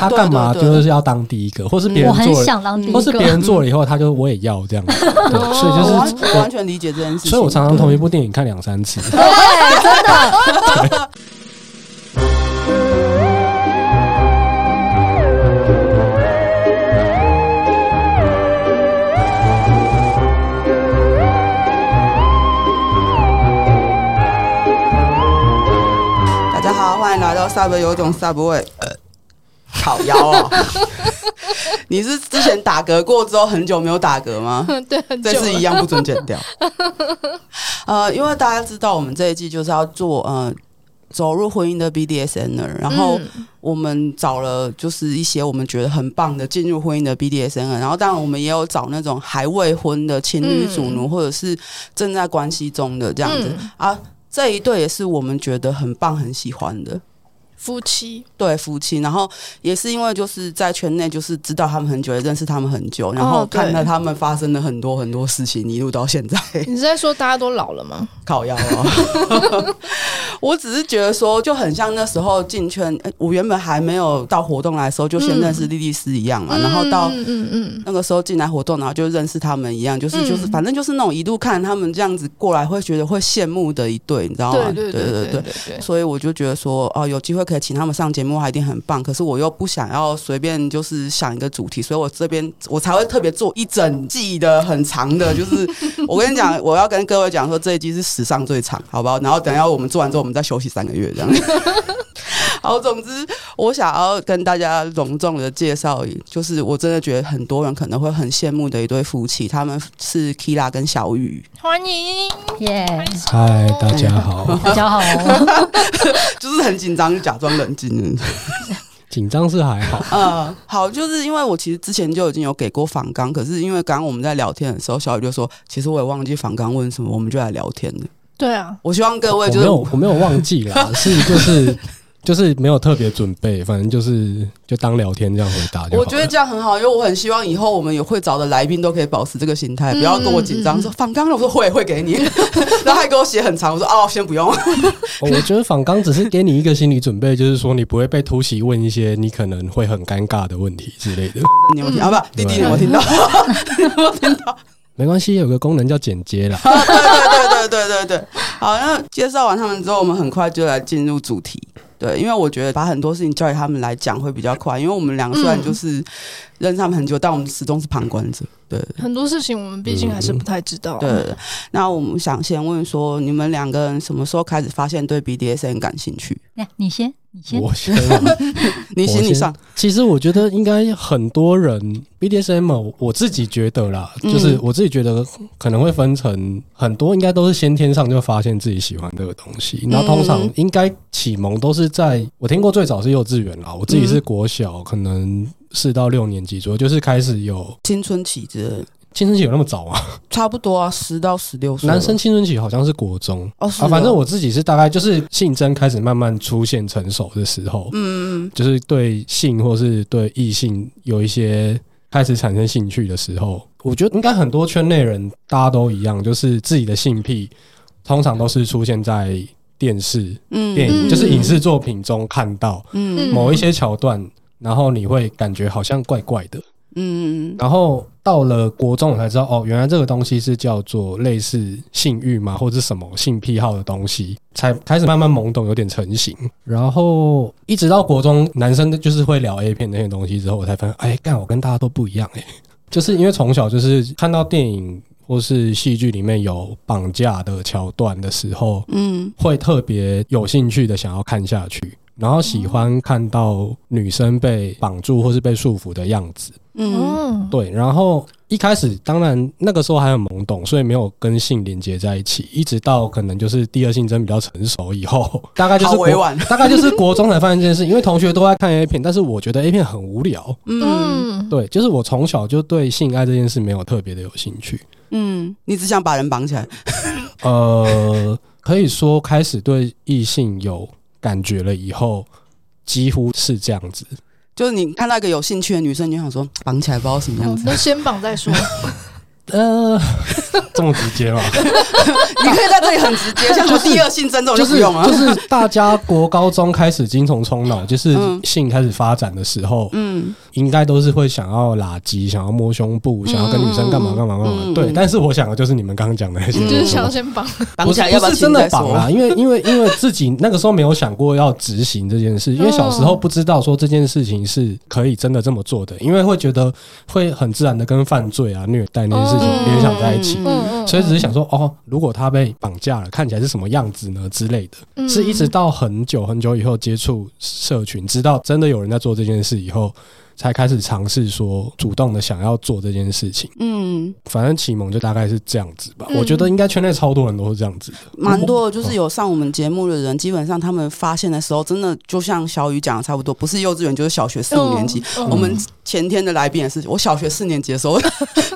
他干嘛就是要当第一个，或是别人做了，或是别人做了以后，他就我也要这样 子。所以就是完全理解这件事情。所以我常常同一部电影看两三次。对，真的。大家好欢迎来到 Subway，有种 Subway，烤腰哦。你是之前打嗝过之后很久没有打嗝吗？对，这次一样不准剪掉。呃，因为大家知道我们这一季就是要做呃走入婚姻的 BDSN，然后我们找了就是一些我们觉得很棒的进入婚姻的 BDSN，然后当然我们也有找那种还未婚的情侣主奴，或者是正在关系中的这样子啊。这一对也是我们觉得很棒、很喜欢的夫妻，对夫妻。然后也是因为就是在圈内，就是知道他们很久，也认识他们很久，然后看到他们发生了很多很多事情，一路到现在。你是在说大家都老了吗？烤腰哦。我只是觉得说，就很像那时候进圈，我原本还没有到活动来的时候，就先认识莉莉丝一样嘛。嗯、然后到嗯嗯那个时候进来活动，然后就认识他们一样，就是就是反正就是那种一路看他们这样子过来，会觉得会羡慕的一对，你知道吗？对对对对对对。所以我就觉得说，哦，有机会可以请他们上节目，还一定很棒。可是我又不想要随便就是想一个主题，所以我这边我才会特别做一整季的很长的，就是我跟你讲，我要跟各位讲说，这一季是史上最长，好不好？然后等下我们做完之后，我们。再休息三个月，这样。好，总之，我想要跟大家隆重的介绍，就是我真的觉得很多人可能会很羡慕的一对夫妻，他们是 Kira 跟小雨。欢迎，耶！嗨，大家好，大家好。就是很紧张，假装冷静。紧张是还好，嗯，好，就是因为我其实之前就已经有给过访纲，可是因为刚刚我们在聊天的时候，小雨就说，其实我也忘记访纲问什么，我们就来聊天了。对啊，我希望各位就是我没有我没有忘记啦，是就是就是没有特别准备，反正就是就当聊天这样回答。我觉得这样很好，因为我很希望以后我们有会找的来宾都可以保持这个心态，不要跟我紧张说访纲了，我说会会给你，然后还给我写很长，我说哦先不用。我觉得访纲只是给你一个心理准备，就是说你不会被突袭问一些你可能会很尴尬的问题之类的。你有听啊？不，弟弟有没有听到？有听到。没关系，有个功能叫剪接啦。对对对对对对对。好，那介绍完他们之后，我们很快就来进入主题。对，因为我觉得把很多事情交给他们来讲会比较快，因为我们两个虽然就是认识他们很久，但我们始终是旁观者。对，很多事情我们毕竟还是不太知道。对，那我们想先问说，你们两个人什么时候开始发现对 BDSM 感兴趣？来，你先。你先，我先，你先，你上。其实我觉得应该很多人 BDSM，我自己觉得啦，就是我自己觉得可能会分成很多，应该都是先天上就发现自己喜欢这个东西。然后通常应该启蒙都是在我听过最早是幼稚园啦，我自己是国小，可能四到六年级左右，就是开始有青春期之类。青春期有那么早吗？差不多啊，十到十六岁。男生青春期好像是国中哦，啊，反正我自己是大概就是性征开始慢慢出现成熟的时候，嗯嗯，就是对性或是对异性有一些开始产生兴趣的时候，我觉得应该很多圈内人大家都一样，就是自己的性癖通常都是出现在电视、嗯、电影，就是影视作品中看到，嗯，某一些桥段，然后你会感觉好像怪怪的。嗯，然后到了国中，我才知道哦，原来这个东西是叫做类似性欲嘛，或者是什么性癖好的东西，才开始慢慢懵懂，有点成型。然后一直到国中，男生就是会聊 A 片那些东西之后，我才发现，哎，干，我跟大家都不一样哎，就是因为从小就是看到电影或是戏剧里面有绑架的桥段的时候，嗯，会特别有兴趣的想要看下去。然后喜欢看到女生被绑住或是被束缚的样子，嗯，对。然后一开始当然那个时候还很懵懂，所以没有跟性连接在一起。一直到可能就是第二性征比较成熟以后，大概就是国大概就是国中才发现这件事。因为同学都在看 A 片，但是我觉得 A 片很无聊。嗯，对，就是我从小就对性爱这件事没有特别的有兴趣。嗯，你只想把人绑起来？呃，可以说开始对异性有。感觉了以后，几乎是这样子。就是你看到一个有兴趣的女生，你就想说绑起来，不知道什么样子。那先绑再说。呃，这么直接吗？你可以在这里很直接，像什么第二性征这种就是用了。就是大家国高中开始精虫冲脑，就是性开始发展的时候，嗯，应该都是会想要拉鸡，想要摸胸部，想要跟女生干嘛干嘛干嘛。对，但是我想的就是你们刚刚讲的那些，就是想要先绑绑起来，不是真的绑啊，因为因为因为自己那个时候没有想过要执行这件事，因为小时候不知道说这件事情是可以真的这么做的，因为会觉得会很自然的跟犯罪啊、虐待那些。事情联想在一起，所以只是想说，哦，如果他被绑架了，看起来是什么样子呢？之类的，是一直到很久很久以后接触社群，知道真的有人在做这件事以后。才开始尝试说主动的想要做这件事情，嗯，反正启蒙就大概是这样子吧。我觉得应该圈内超多人都是这样子的，蛮多的。就是有上我们节目的人，基本上他们发现的时候，真的就像小雨讲的差不多，不是幼稚园就是小学四五年级。我们前天的来宾也是，我小学四年级的时候，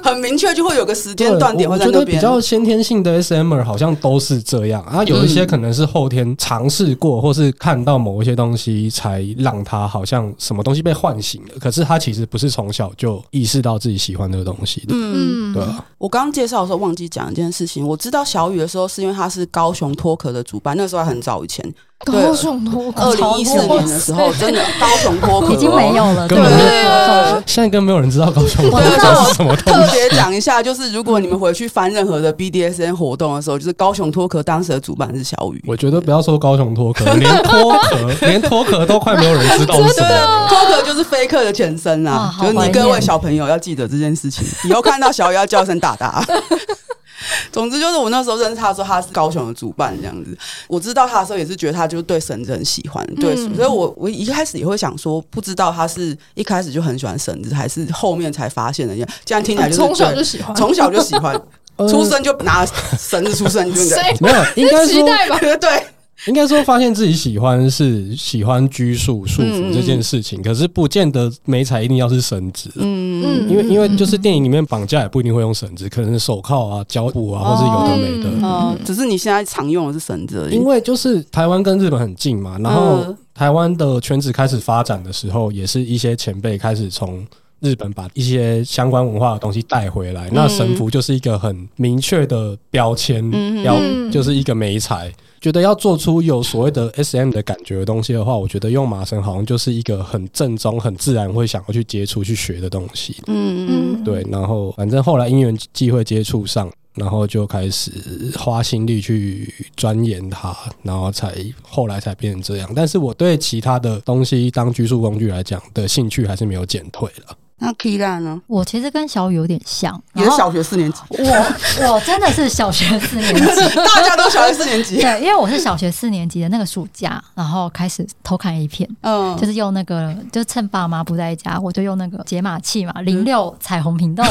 很明确就会有个时间段点会在那边。比较先天性的 SMer 好像都是这样啊，有一些可能是后天尝试过，或是看到某一些东西，才让他好像什么东西被唤醒了。可是他其实不是从小就意识到自己喜欢这个东西的，嗯，对啊。我刚刚介绍的时候忘记讲一件事情，我知道小雨的时候是因为他是高雄脱壳的主办，那时候还很早以前。高雄脱壳，二零一四年的时候，真的 高雄脱壳已经没有了，根本就现在根本没有人知道高雄脱壳是什么东西。特别讲一下，就是如果你们回去翻任何的 BDSN 活动的时候，就是高雄脱壳当时的主办是小雨。我觉得不要说高雄脱壳，连脱壳，连脱壳都快没有人知道是什么。脱壳就是飞客的前身啊，就是你各位小朋友要记得这件事情，以后看到小雨要叫声大大。总之就是我那时候认识他的时候，他是高雄的主办这样子。我知道他的时候也是觉得他就是对绳子很喜欢，对，嗯、所以我我一开始也会想说，不知道他是一开始就很喜欢绳子，还是后面才发现的。这样听起来就是从小就喜欢，从小就喜欢，出生就拿绳子出生，对不对？没有，应该期待吧，对。应该说，发现自己喜欢是喜欢拘束束缚这件事情，嗯、可是不见得美彩一定要是绳子。嗯嗯，因为因为就是电影里面绑架也不一定会用绳子，可能是手铐啊、胶布啊，或是有的没的。嗯，嗯只是你现在常用的是绳子而已。因为就是台湾跟日本很近嘛，然后台湾的圈子开始发展的时候，也是一些前辈开始从日本把一些相关文化的东西带回来。嗯、那神符就是一个很明确的标签，标、嗯、就是一个美材。觉得要做出有所谓的 SM 的感觉的东西的话，我觉得用麻绳好像就是一个很正宗、很自然会想要去接触、去学的东西。嗯嗯，对。然后反正后来因缘际会接触上，然后就开始花心力去钻研它，然后才后来才变成这样。但是我对其他的东西当拘束工具来讲的兴趣还是没有减退了。那 Kira 呢？我其实跟小雨有点像，也是小学四年级。我我真的是小学四年级，大家都小学四年级。对，因为我是小学四年级的那个暑假，然后开始偷看 A 片，嗯，就是用那个，就趁爸妈不在家，我就用那个解码器嘛，零六彩虹频道，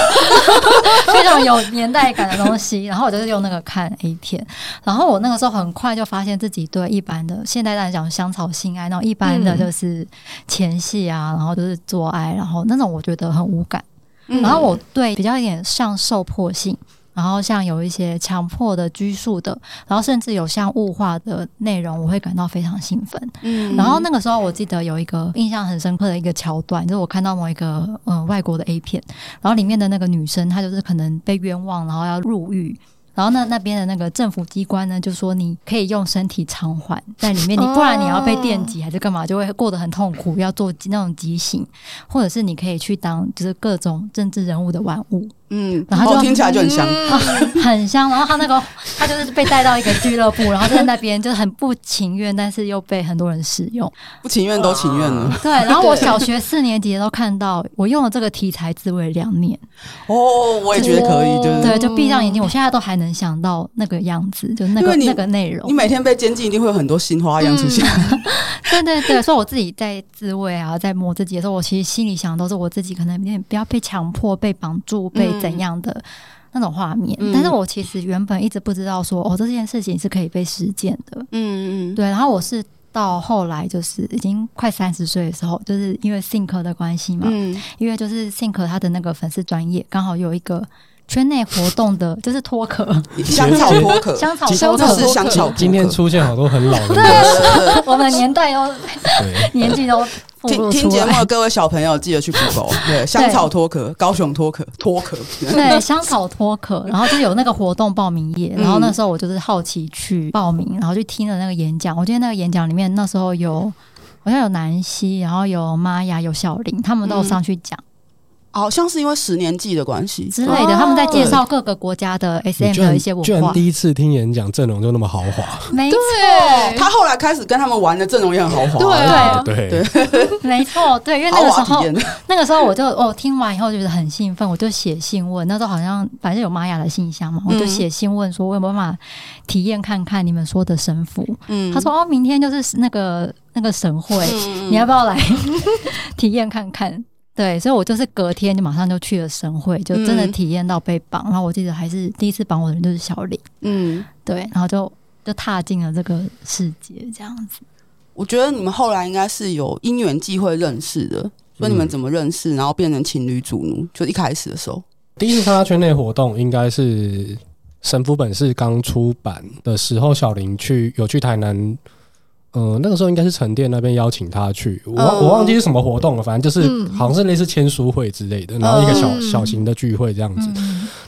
非常有年代感的东西。然后我就是用那个看 A 片，然后我那个时候很快就发现自己对一般的现代来讲香草性爱那种一般的就是前戏啊，然后就是做爱，然后那种我觉得。得很无感，然后我对比较一点像受迫性，然后像有一些强迫的拘束的，然后甚至有像物化的内容，我会感到非常兴奋。嗯，然后那个时候我记得有一个印象很深刻的一个桥段，就是我看到某一个嗯、呃、外国的 A 片，然后里面的那个女生她就是可能被冤枉，然后要入狱。然后呢那边的那个政府机关呢，就说你可以用身体偿还在里面，你不然你要被电击还是干嘛，就会过得很痛苦，要做那种极刑，或者是你可以去当就是各种政治人物的玩物。嗯，然后就、哦、听起来就很香，嗯、很香。然后他那个，他就是被带到一个俱乐部，然后在那边就是很不情愿，但是又被很多人使用。不情愿都情愿了。对，然后我小学四年级都看到，我用了这个题材自慰两年。哦，我也觉得可以，就是、对，就闭上眼睛，我现在都还能想到那个样子，就那个那个内容。你每天被监禁，一定会有很多新花样出现。嗯、对对对，所以我自己在自慰啊，在摸自己的时候，我其实心里想的都是我自己可能有点不要被强迫、被绑住、被怎样的。那种画面，但是我其实原本一直不知道说哦，这件事情是可以被实践的。嗯嗯，对。然后我是到后来就是已经快三十岁的时候，就是因为 Think 的关系嘛，嗯，因为就是 Think 他的那个粉丝专业刚好有一个圈内活动的，就是脱壳。香草脱壳，香草香草是香草。今天出现好多很老的，对，我们年代哦，年纪都。听听节目的各位小朋友，记得去 Google，对，香草脱壳，高雄脱壳，脱壳，对，香草脱壳，然后就有那个活动报名页，然后那时候我就是好奇去报名，然后去听了那个演讲。我记得那个演讲里面那时候有好像有南希，然后有玛雅，有小林，他们都有上去讲。好像是因为十年祭的关系之类的，他们在介绍各个国家的 SM 的一些文化。居然第一次听演讲，阵容就那么豪华。没错，他后来开始跟他们玩的阵容也很豪华。对对对，没错，对，因为那个时候，那个时候我就哦听完以后觉得很兴奋，我就写信问。那时候好像反正有玛雅的信箱嘛，我就写信问说，我有没有办法体验看看你们说的神父？嗯，他说哦，明天就是那个那个神会，你要不要来 体验看看？对，所以我就是隔天就马上就去了神会，就真的体验到被绑。嗯、然后我记得还是第一次绑我的人就是小林，嗯，对，然后就就踏进了这个世界，这样子。我觉得你们后来应该是有因缘际会认识的，所以你们怎么认识，然后变成情侣主奴？就一开始的时候，第一次参加圈内活动应该是神父本是刚出版的时候，小林去有去台南。嗯，那个时候应该是沉淀那边邀请他去，我我忘记是什么活动了，反正就是好像是类似签书会之类的，然后一个小小型的聚会这样子。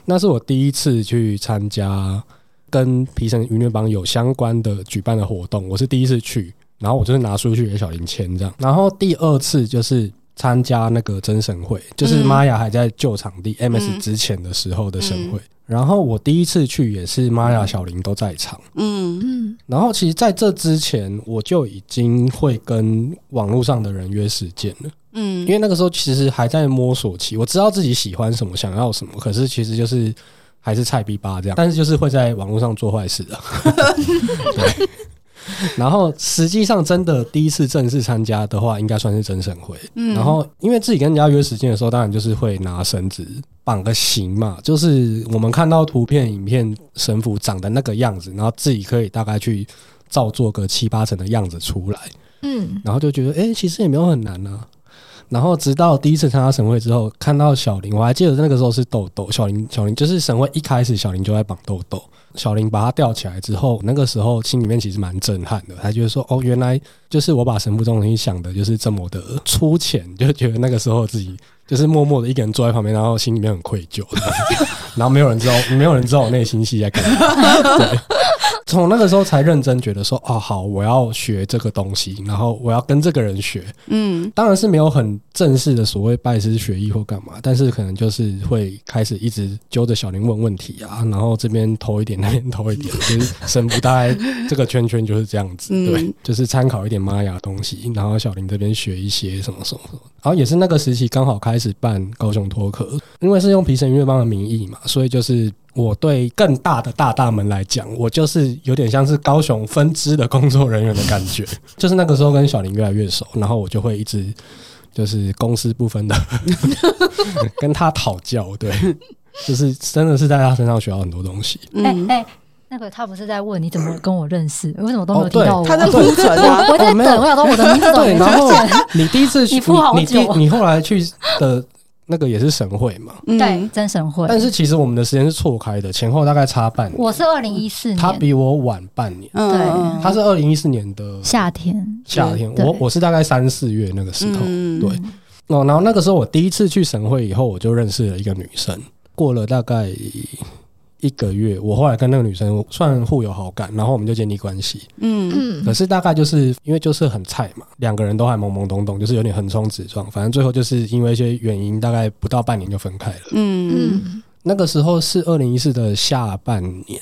那是我第一次去参加跟皮城娱乐帮有相关的举办的活动，我是第一次去，然后我就是拿书去给小林签这样。然后第二次就是参加那个真神会，就是玛雅还在旧场地 MS 之前的时候的神会。然后我第一次去也是玛雅小林都在场，嗯嗯。然后其实在这之前，我就已经会跟网络上的人约时间了，嗯。因为那个时候其实还在摸索期，我知道自己喜欢什么，想要什么，可是其实就是还是菜逼吧这样。但是就是会在网络上做坏事的，对。然后实际上真的第一次正式参加的话，应该算是真神会。嗯。然后因为自己跟人家约时间的时候，当然就是会拿绳子。绑个形嘛，就是我们看到图片、影片神符长的那个样子，然后自己可以大概去照做个七八成的样子出来，嗯，然后就觉得，哎、欸，其实也没有很难啊。然后直到第一次参加神会之后，看到小林，我还记得那个时候是豆豆，小林，小林就是神会一开始，小林就在绑豆豆，小林把他吊起来之后，那个时候心里面其实蛮震撼的，他觉得说，哦，原来就是我把神父中心想的就是这么的粗浅，就觉得那个时候自己。就是默默的一个人坐在旁边，然后心里面很愧疚，然后没有人知道，没有人知道我内心戏在干嘛。对，从那个时候才认真觉得说，哦，好，我要学这个东西，然后我要跟这个人学。嗯，当然是没有很正式的所谓拜师学艺或干嘛，但是可能就是会开始一直揪着小林问问题啊，然后这边偷一点，那边偷一点，就是神符大概这个圈圈就是这样子，对，就是参考一点玛雅东西，然后小林这边学一些什么什么什么。然后也是那个时期刚好开始办高雄脱壳，因为是用皮绳愉悦邦的名义嘛，所以就是我对更大的大大们来讲，我就是有点像是高雄分支的工作人员的感觉。就是那个时候跟小林越来越熟，然后我就会一直就是公私不分的 跟他讨教，对，就是真的是在他身上学到很多东西。哎哎。那个他不是在问你怎么跟我认识？为什么都没有提到我？他在铺陈啊！我在等，我想说我的名字对，然后你第一次去，你你你后来去的那个也是神会嘛？对，真神会。但是其实我们的时间是错开的，前后大概差半年。我是二零一四年，他比我晚半年。对，他是二零一四年的夏天。夏天，我我是大概三四月那个时候。对，哦，然后那个时候我第一次去神会以后，我就认识了一个女生。过了大概。一个月，我后来跟那个女生算互有好感，然后我们就建立关系。嗯，可是大概就是因为就是很菜嘛，两个人都还懵懵懂懂，就是有点横冲直撞，反正最后就是因为一些原因，大概不到半年就分开了。嗯嗯，那个时候是二零一四的下半年。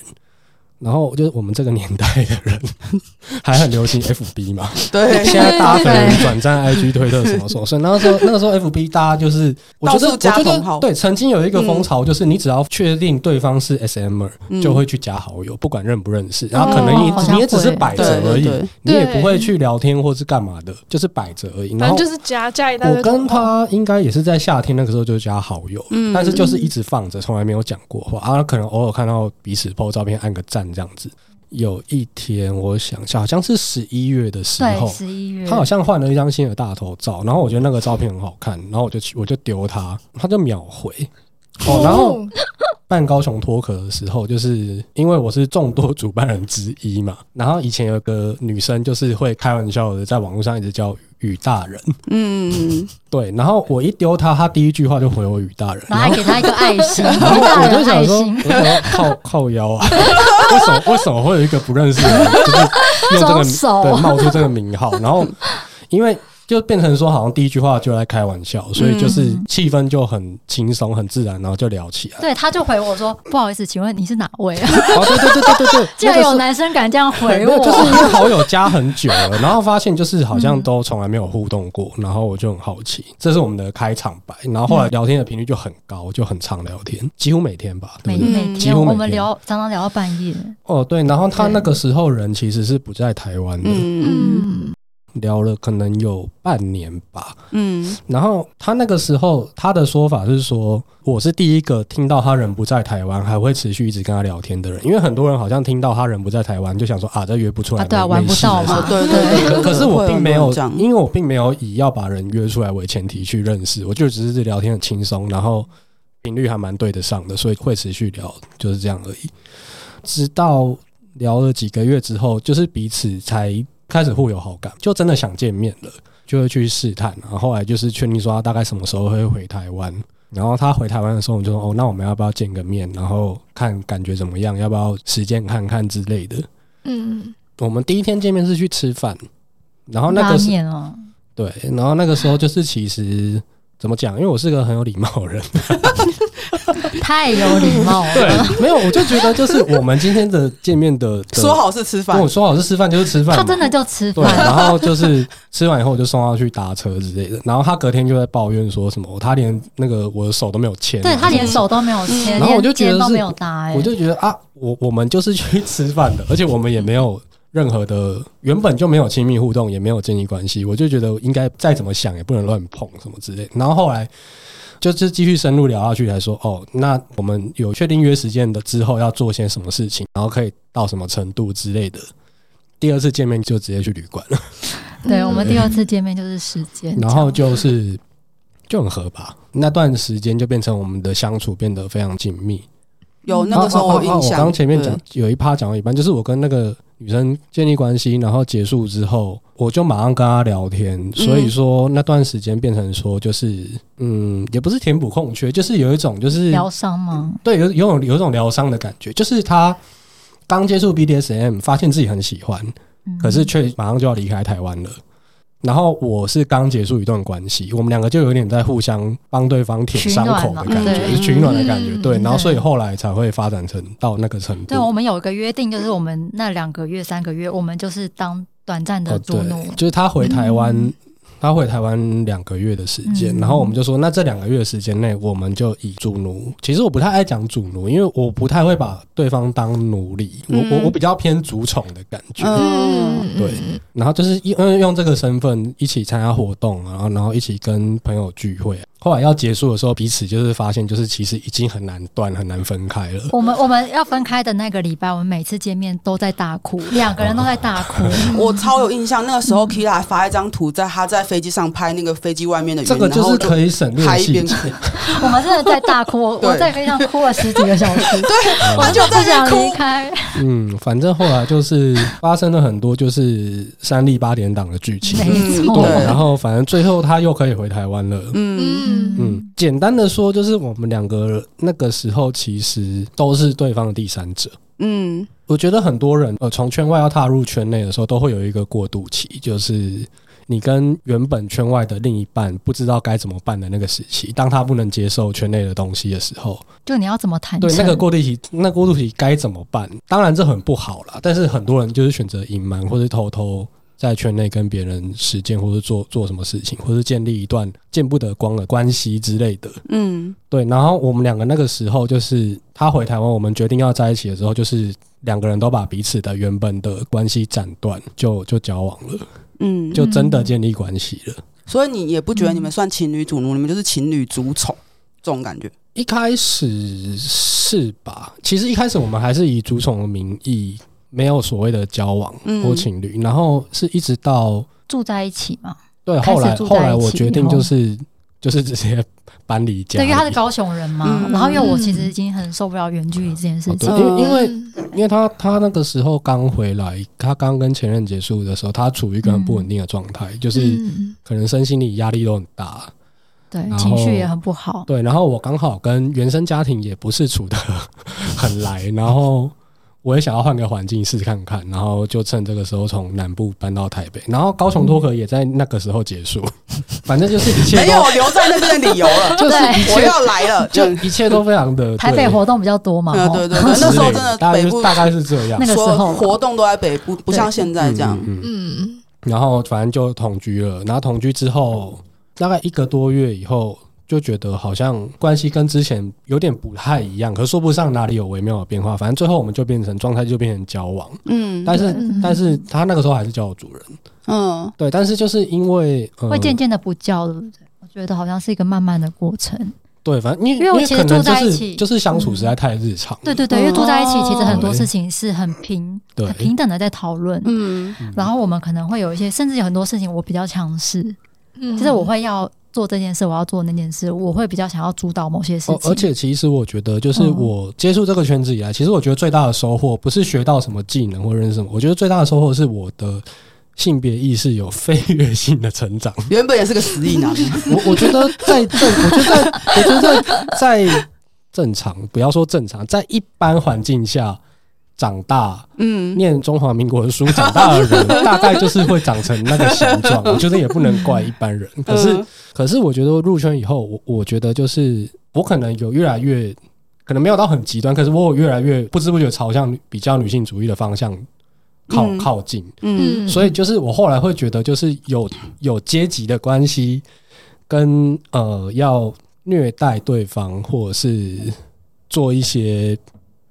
然后就是我们这个年代的人 还很流行 FB 嘛，对，现在大家可能转战 IG、推特什么什么，所以那个时候那个时候 FB 大家就是，我觉得我觉得对，曾经有一个风潮，就是你只要确定对方是 SMer，就会去加好友，不管认不认识，然后可能你你也只是摆着而已，你也不会去聊天或是干嘛的，就是摆着而已。然后就是加加一，我跟他应该也是在夏天那个时候就加好友，但是就是一直放着，从来没有讲过话，啊，可能偶尔看到彼此 po 照片，按个赞。这样子，有一天我想下，好像是十一月的时候，十一月，他好像换了一张新的大头照，然后我觉得那个照片很好看，然后我就去我就丢他，他就秒回。哦，然后。办高雄脱壳的时候，就是因为我是众多主办人之一嘛，然后以前有个女生就是会开玩笑的在网络上一直叫雨大人，嗯，对，然后我一丢她，她第一句话就回我雨大人，然后还给她一个爱心，然后我就想说，我想要靠靠腰啊，为什么为什么会有一个不认识的人就是用这个手。对冒出这个名号，然后因为。就变成说，好像第一句话就在开玩笑，所以就是气氛就很轻松、很自然，然后就聊起来。对，他就回我说：“不好意思，请问你是哪位啊？”哦，对对对对对对，竟然有男生敢这样回我，就是因为好友加很久了，然后发现就是好像都从来没有互动过，然后我就很好奇，这是我们的开场白。然后后来聊天的频率就很高，就很常聊天，几乎每天吧，每每天我们聊，常常聊到半夜。哦，对，然后他那个时候人其实是不在台湾的，嗯。聊了可能有半年吧，嗯，然后他那个时候他的说法是说，我是第一个听到他人不在台湾还会持续一直跟他聊天的人，因为很多人好像听到他人不在台湾就想说啊，这约不出来，对啊，玩不到嘛，对对对。可是我并没有，因为我并没有以要把人约出来为前提去认识，我就只是聊天很轻松，然后频率还蛮对得上的，所以会持续聊，就是这样而已。直到聊了几个月之后，就是彼此才。开始互有好感，就真的想见面了，就会去试探。然后后来就是确定说他大概什么时候会回台湾。然后他回台湾的时候，我就说：“哦，那我们要不要见个面？然后看感觉怎么样？要不要时间看看之类的？”嗯，我们第一天见面是去吃饭，然后那个是对，然后那个时候就是其实。怎么讲？因为我是个很有礼貌的人，太有礼貌了。对，没有，我就觉得就是我们今天的见面的，的说好是吃饭，跟我说好是吃饭就是吃饭，他真的就吃饭。然后就是吃完以后我就送他去搭车之类的。然后他隔天就在抱怨说什么，他连那个我的手都没有牵，对他连手都没有牵，然后我就觉得都没有搭，我就觉得啊，我我们就是去吃饭的，而且我们也没有。任何的原本就没有亲密互动，也没有建立关系，我就觉得应该再怎么想也不能乱碰什么之类。然后后来就是继续深入聊下去，来说哦，那我们有确定约时间的之后要做些什么事情，然后可以到什么程度之类的。第二次见面就直接去旅馆了。对，我们第二次见面就是时间，然后就是就很合吧。那段时间就变成我们的相处变得非常紧密。有那个时候我印象，我刚前面讲有一趴讲到一半，就是我跟那个。女生建立关系，然后结束之后，我就马上跟她聊天。所以说那段时间变成说，就是嗯，也不是填补空缺，就是有一种就是疗伤吗？对，有有种有一种疗伤的感觉。就是她刚接触 BDSM，发现自己很喜欢，可是却马上就要离开台湾了。然后我是刚结束一段关系，我们两个就有点在互相帮对方舔伤口的感觉，是取暖的感觉。对，然后所以后来才会发展成到那个程度。对，我们有一个约定，就是我们那两个月、三个月，我们就是当短暂的主奴。就是他回台湾。嗯他回台湾两个月的时间，然后我们就说，那这两个月的时间内，我们就以主奴。其实我不太爱讲主奴，因为我不太会把对方当奴隶，我我我比较偏主宠的感觉。嗯，对。然后就是用用这个身份一起参加活动，然后然后一起跟朋友聚会。后来要结束的时候，彼此就是发现，就是其实已经很难断、很难分开了。我们我们要分开的那个礼拜，我们每次见面都在大哭，两个人都在大哭。我超有印象，那个时候 Kira 还发一张图，在他在飞机上拍那个飞机外面的云，这个就是可以省略的。我们真的在大哭，我在飞机上哭了十几个小时，对，我就不想离开。嗯，反正后来就是发生了很多就是三立八点档的剧情，没错。对，然后反正最后他又可以回台湾了。嗯。嗯，简单的说，就是我们两个那个时候其实都是对方的第三者。嗯，我觉得很多人呃，从圈外要踏入圈内的时候，都会有一个过渡期，就是你跟原本圈外的另一半不知道该怎么办的那个时期。当他不能接受圈内的东西的时候，就你要怎么谈？对，那个过渡期，那过渡期该怎么办？当然这很不好啦，但是很多人就是选择隐瞒或者偷偷。在圈内跟别人实践，或者做做什么事情，或是建立一段见不得光的关系之类的。嗯，对。然后我们两个那个时候，就是他回台湾，我们决定要在一起的时候，就是两个人都把彼此的原本的关系斩断，就就交往了。嗯，就真的建立关系了。所以你也不觉得你们算情侣主奴，你们就是情侣主宠这种感觉？一开始是吧？其实一开始我们还是以主宠的名义。没有所谓的交往或情侣，嗯、然后是一直到住在一起嘛？对，后来后来我决定就是就是直接搬离家。对，因为他是高雄人嘛，嗯、然后因为我其实已经很受不了远距离这件事情。哦、因为因为因为他他那个时候刚回来，他刚跟前任结束的时候，他处于一个很不稳定的状态，嗯、就是可能身心理压力都很大，对，情绪也很不好。对，然后我刚好跟原生家庭也不是处的很来，然后。我也想要换个环境试试看看，然后就趁这个时候从南部搬到台北，然后高雄脱壳也在那个时候结束。反正就是一切没有留在那边的理由了，就是我要来了，就一切都非常的。台北活动比较多嘛，对对对，那时候真的北部大概是这样，那个时候活动都在北部，不像现在这样。嗯，然后反正就同居了，然后同居之后大概一个多月以后。就觉得好像关系跟之前有点不太一样，可是说不上哪里有微妙的变化。反正最后我们就变成状态，就变成交往。嗯，但是但是他那个时候还是叫我主人。嗯，对，但是就是因为、呃、会渐渐的不叫，对不对？我觉得好像是一个慢慢的过程。对，反正因为因为我其实住在一起，就是相处实在太日常、嗯。对对对，因为住在一起，其实很多事情是很平、很平等的在讨论。嗯，然后我们可能会有一些，甚至有很多事情我比较强势，嗯，就是我会要。做这件事，我要做那件事，我会比较想要主导某些事情。而且，其实我觉得，就是我接触这个圈子以来，其实我觉得最大的收获不是学到什么技能或认识什么，我觉得最大的收获是我的性别意识有飞跃性的成长。原本也是个死意男，我我觉得在正，我觉得在，我觉得在正常，不要说正常，在一般环境下。长大，嗯，念中华民国的书长大的人，大概就是会长成那个形状。我觉得也不能怪一般人。可是，可是我觉得入圈以后，我我觉得就是我可能有越来越，可能没有到很极端，可是我有越来越不知不觉朝向比较女性主义的方向靠靠近。嗯，所以就是我后来会觉得，就是有有阶级的关系，跟呃要虐待对方，或者是做一些。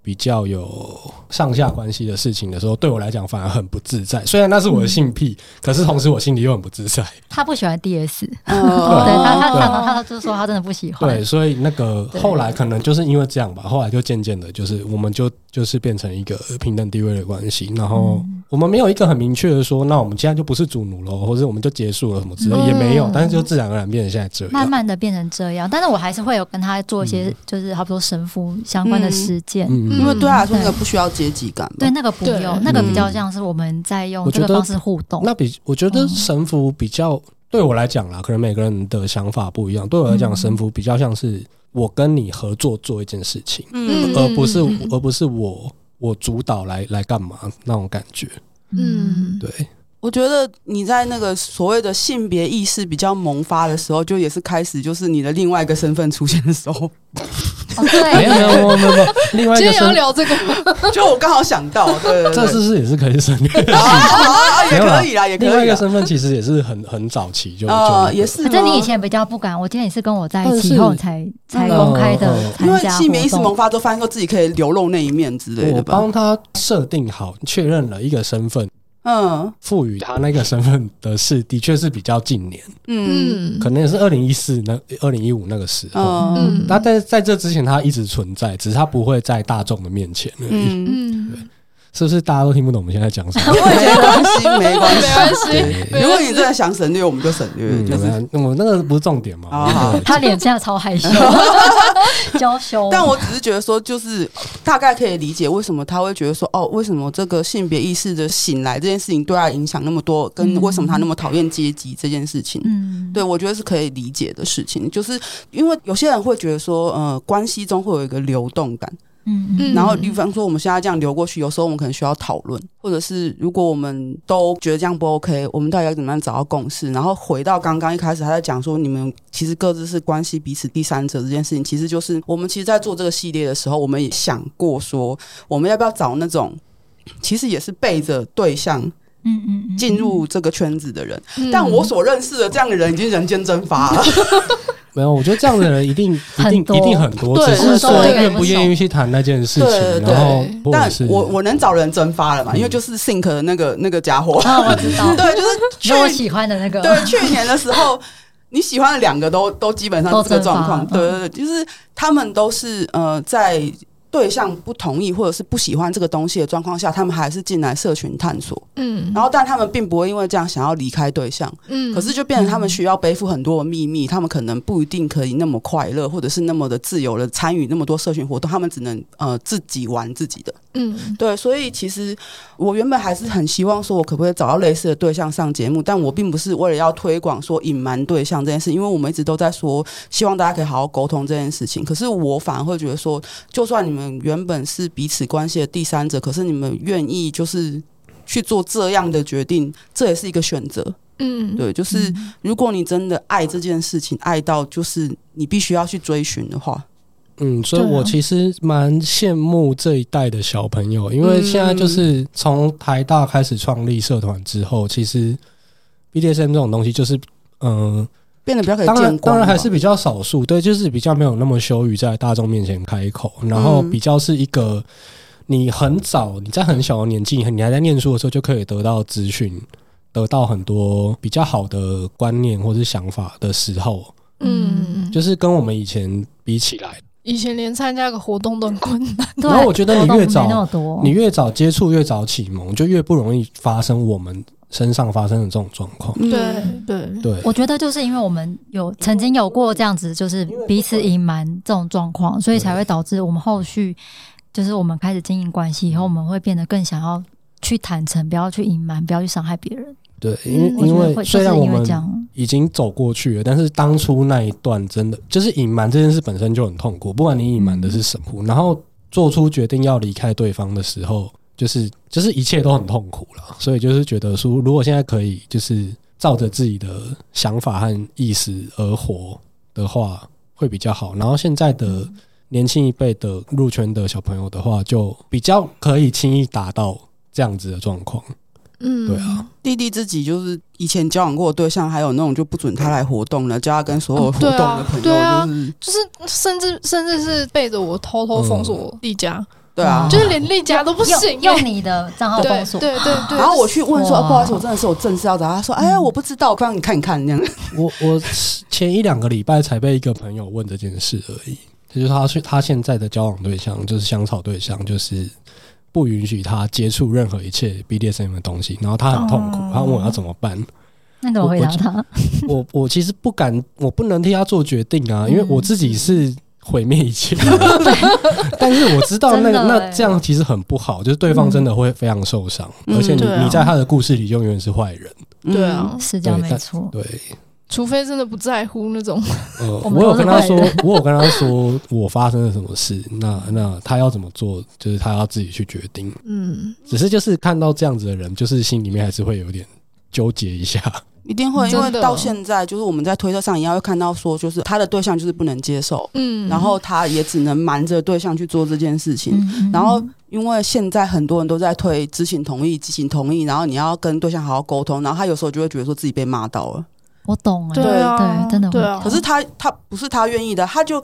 比较有上下关系的事情的时候，对我来讲反而很不自在。虽然那是我的性癖，嗯、可是同时我心里又很不自在。他不喜欢 DS，对，他他他他就是说他真的不喜欢。对，所以那个后来可能就是因为这样吧，后来就渐渐的，就是我们就就是变成一个平等地位的关系，然后。嗯我们没有一个很明确的说，那我们现在就不是主奴了，或者我们就结束了什么之类，嗯、也没有，但是就自然而然变成现在这样，慢慢的变成这样。但是我还是会有跟他做一些，就是差不多神父相关的实践，嗯嗯、因为对他来说那个不需要阶级感，对那个不用，那个比较像是我们在用这个方式互动。那比我觉得神父比较对我来讲啦，可能每个人的想法不一样。对我来讲，神父比较像是我跟你合作做一件事情，嗯、而不是而不是我我主导来来干嘛那种感觉。嗯，对，我觉得你在那个所谓的性别意识比较萌发的时候，就也是开始，就是你的另外一个身份出现的时候。对，没有没有没有没有，另外一个今天要聊这个，就我刚好想到，对，这是是也是可以省略 啊，也可以啦，也可以。另外一个身份其实也是很很早期就就也是，反正你以前比较不敢，我今天也是跟我在一起后才才公开的，因为性别意识萌发之后，发现说自己可以流露那一面之类的。我帮他设定好，确认了一个身份。嗯，赋予他那个身份的是，的确是比较近年，嗯，可能也是二零一四那二零一五那个时候，嗯，但在在这之前，他一直存在，只是他不会在大众的面前而已，嗯，对。是不是大家都听不懂我们现在讲什么？没关系，没关系。如果你真的想省略，我们就省略。就是我那个不是重点嘛。他脸现在超害羞，娇羞。但我只是觉得说，就是大概可以理解为什么他会觉得说，哦，为什么这个性别意识的醒来这件事情对他影响那么多，跟为什么他那么讨厌阶级这件事情。嗯，对，我觉得是可以理解的事情，就是因为有些人会觉得说，呃，关系中会有一个流动感。嗯嗯，然后比方说我们现在这样流过去，有时候我们可能需要讨论，或者是如果我们都觉得这样不 OK，我们到底要怎么样找到共识？然后回到刚刚一开始他在讲说，你们其实各自是关系彼此第三者这件事情，其实就是我们其实，在做这个系列的时候，我们也想过说，我们要不要找那种其实也是背着对象，嗯嗯，进入这个圈子的人？但我所认识的这样的人已经人间蒸发了。没有，我觉得这样的人一定 一定一定很多，只是说愿不愿意去谈那件事情。然后，但我我能找人蒸发了嘛？因为就是 Think 的那个那个家伙，我知道，对，就是我喜欢的那个。对，去年的时候，你喜欢的两个都都基本上这个状况。对对对，就是他们都是呃在。对象不同意或者是不喜欢这个东西的状况下，他们还是进来社群探索。嗯，然后但他们并不会因为这样想要离开对象。嗯，可是就变成他们需要背负很多的秘密，他们可能不一定可以那么快乐，或者是那么的自由的参与那么多社群活动，他们只能呃自己玩自己的。嗯，对，所以其实我原本还是很希望说，我可不可以找到类似的对象上节目，但我并不是为了要推广说隐瞒对象这件事，因为我们一直都在说希望大家可以好好沟通这件事情。可是我反而会觉得说，就算你们原本是彼此关系的第三者，可是你们愿意就是去做这样的决定，这也是一个选择。嗯，对，就是如果你真的爱这件事情，爱到就是你必须要去追寻的话。嗯，所以我其实蛮羡慕这一代的小朋友，因为现在就是从台大开始创立社团之后，其实 BDSM 这种东西就是嗯、呃、变得比较可以见当然当然还是比比较少数，对，就是比较没有那么羞于在大众面前开口，然后比较是一个你很早你在很小的年纪，你还在念书的时候就可以得到资讯，得到很多比较好的观念或是想法的时候，嗯，就是跟我们以前比起来。以前连参加个活动都很困难，然后我觉得你越早，你越早接触，越早启蒙，就越不容易发生我们身上发生的这种状况。对对。对，我觉得就是因为我们有曾经有过这样子，就是彼此隐瞒这种状况，所以才会导致我们后续就是我们开始经营关系以后，我们会变得更想要去坦诚，不要去隐瞒，不要去伤害别人。对，因为因为虽然我们已经走过去了，但是当初那一段真的就是隐瞒这件事本身就很痛苦。不管你隐瞒的是什么，然后做出决定要离开对方的时候，就是就是一切都很痛苦了。所以就是觉得说，如果现在可以就是照着自己的想法和意识而活的话，会比较好。然后现在的年轻一辈的入圈的小朋友的话，就比较可以轻易达到这样子的状况。嗯，对啊，弟弟自己就是以前交往过的对象，还有那种就不准他来活动了，叫他跟所有活动的朋友，就是、啊啊、就是甚至甚至是背着我偷偷封锁丽佳，对啊，就是连丽佳都不行、欸用，你的账号封锁，对对对，然后我去问说，不好意思，我真的是有正事要找他，说，哎呀，我不知道，我帮你看一看这样。我我前一两个礼拜才被一个朋友问这件事而已，就是他是他现在的交往对象，就是香草对象，就是。不允许他接触任何一切 BDSM 的东西，然后他很痛苦，他问我要怎么办？那怎么回答他？我我，我其实不敢，我不能替他做决定啊，因为我自己是毁灭一切。但是我知道那个那这样其实很不好，就是对方真的会非常受伤，而且你你在他的故事里永远是坏人。对啊，是这样没错。对。除非真的不在乎那种，呃，我有跟他说，我有跟他说我发生了什么事，那那他要怎么做，就是他要自己去决定。嗯，只是就是看到这样子的人，就是心里面还是会有点纠结一下。一定会，因为到现在就是我们在推特上也要看到说，就是他的对象就是不能接受，嗯，然后他也只能瞒着对象去做这件事情。然后因为现在很多人都在推知情同意、知情同意，然后你要跟对象好好沟通，然后他有时候就会觉得说自己被骂到了。我懂、欸，对啊，对，真的会。对啊，可是他他不是他愿意的，他就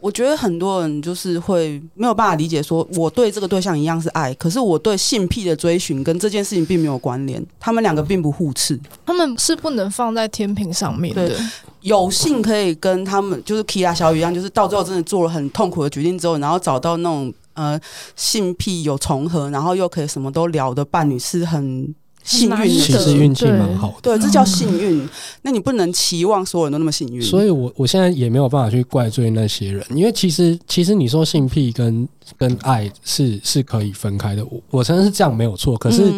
我觉得很多人就是会没有办法理解，说我对这个对象一样是爱，可是我对性癖的追寻跟这件事情并没有关联，他们两个并不互斥，他们是不能放在天平上面的。有幸可以跟他们就是 Kira 小雨一样，就是到最后真的做了很痛苦的决定之后，然后找到那种呃性癖有重合，然后又可以什么都聊的伴侣，是很。幸运，其实运气蛮好的。对，这叫幸运。那你不能期望所有人都那么幸运。所以我我现在也没有办法去怪罪那些人，因为其实其实你说性癖跟跟爱是是可以分开的。我我承认是这样没有错，可是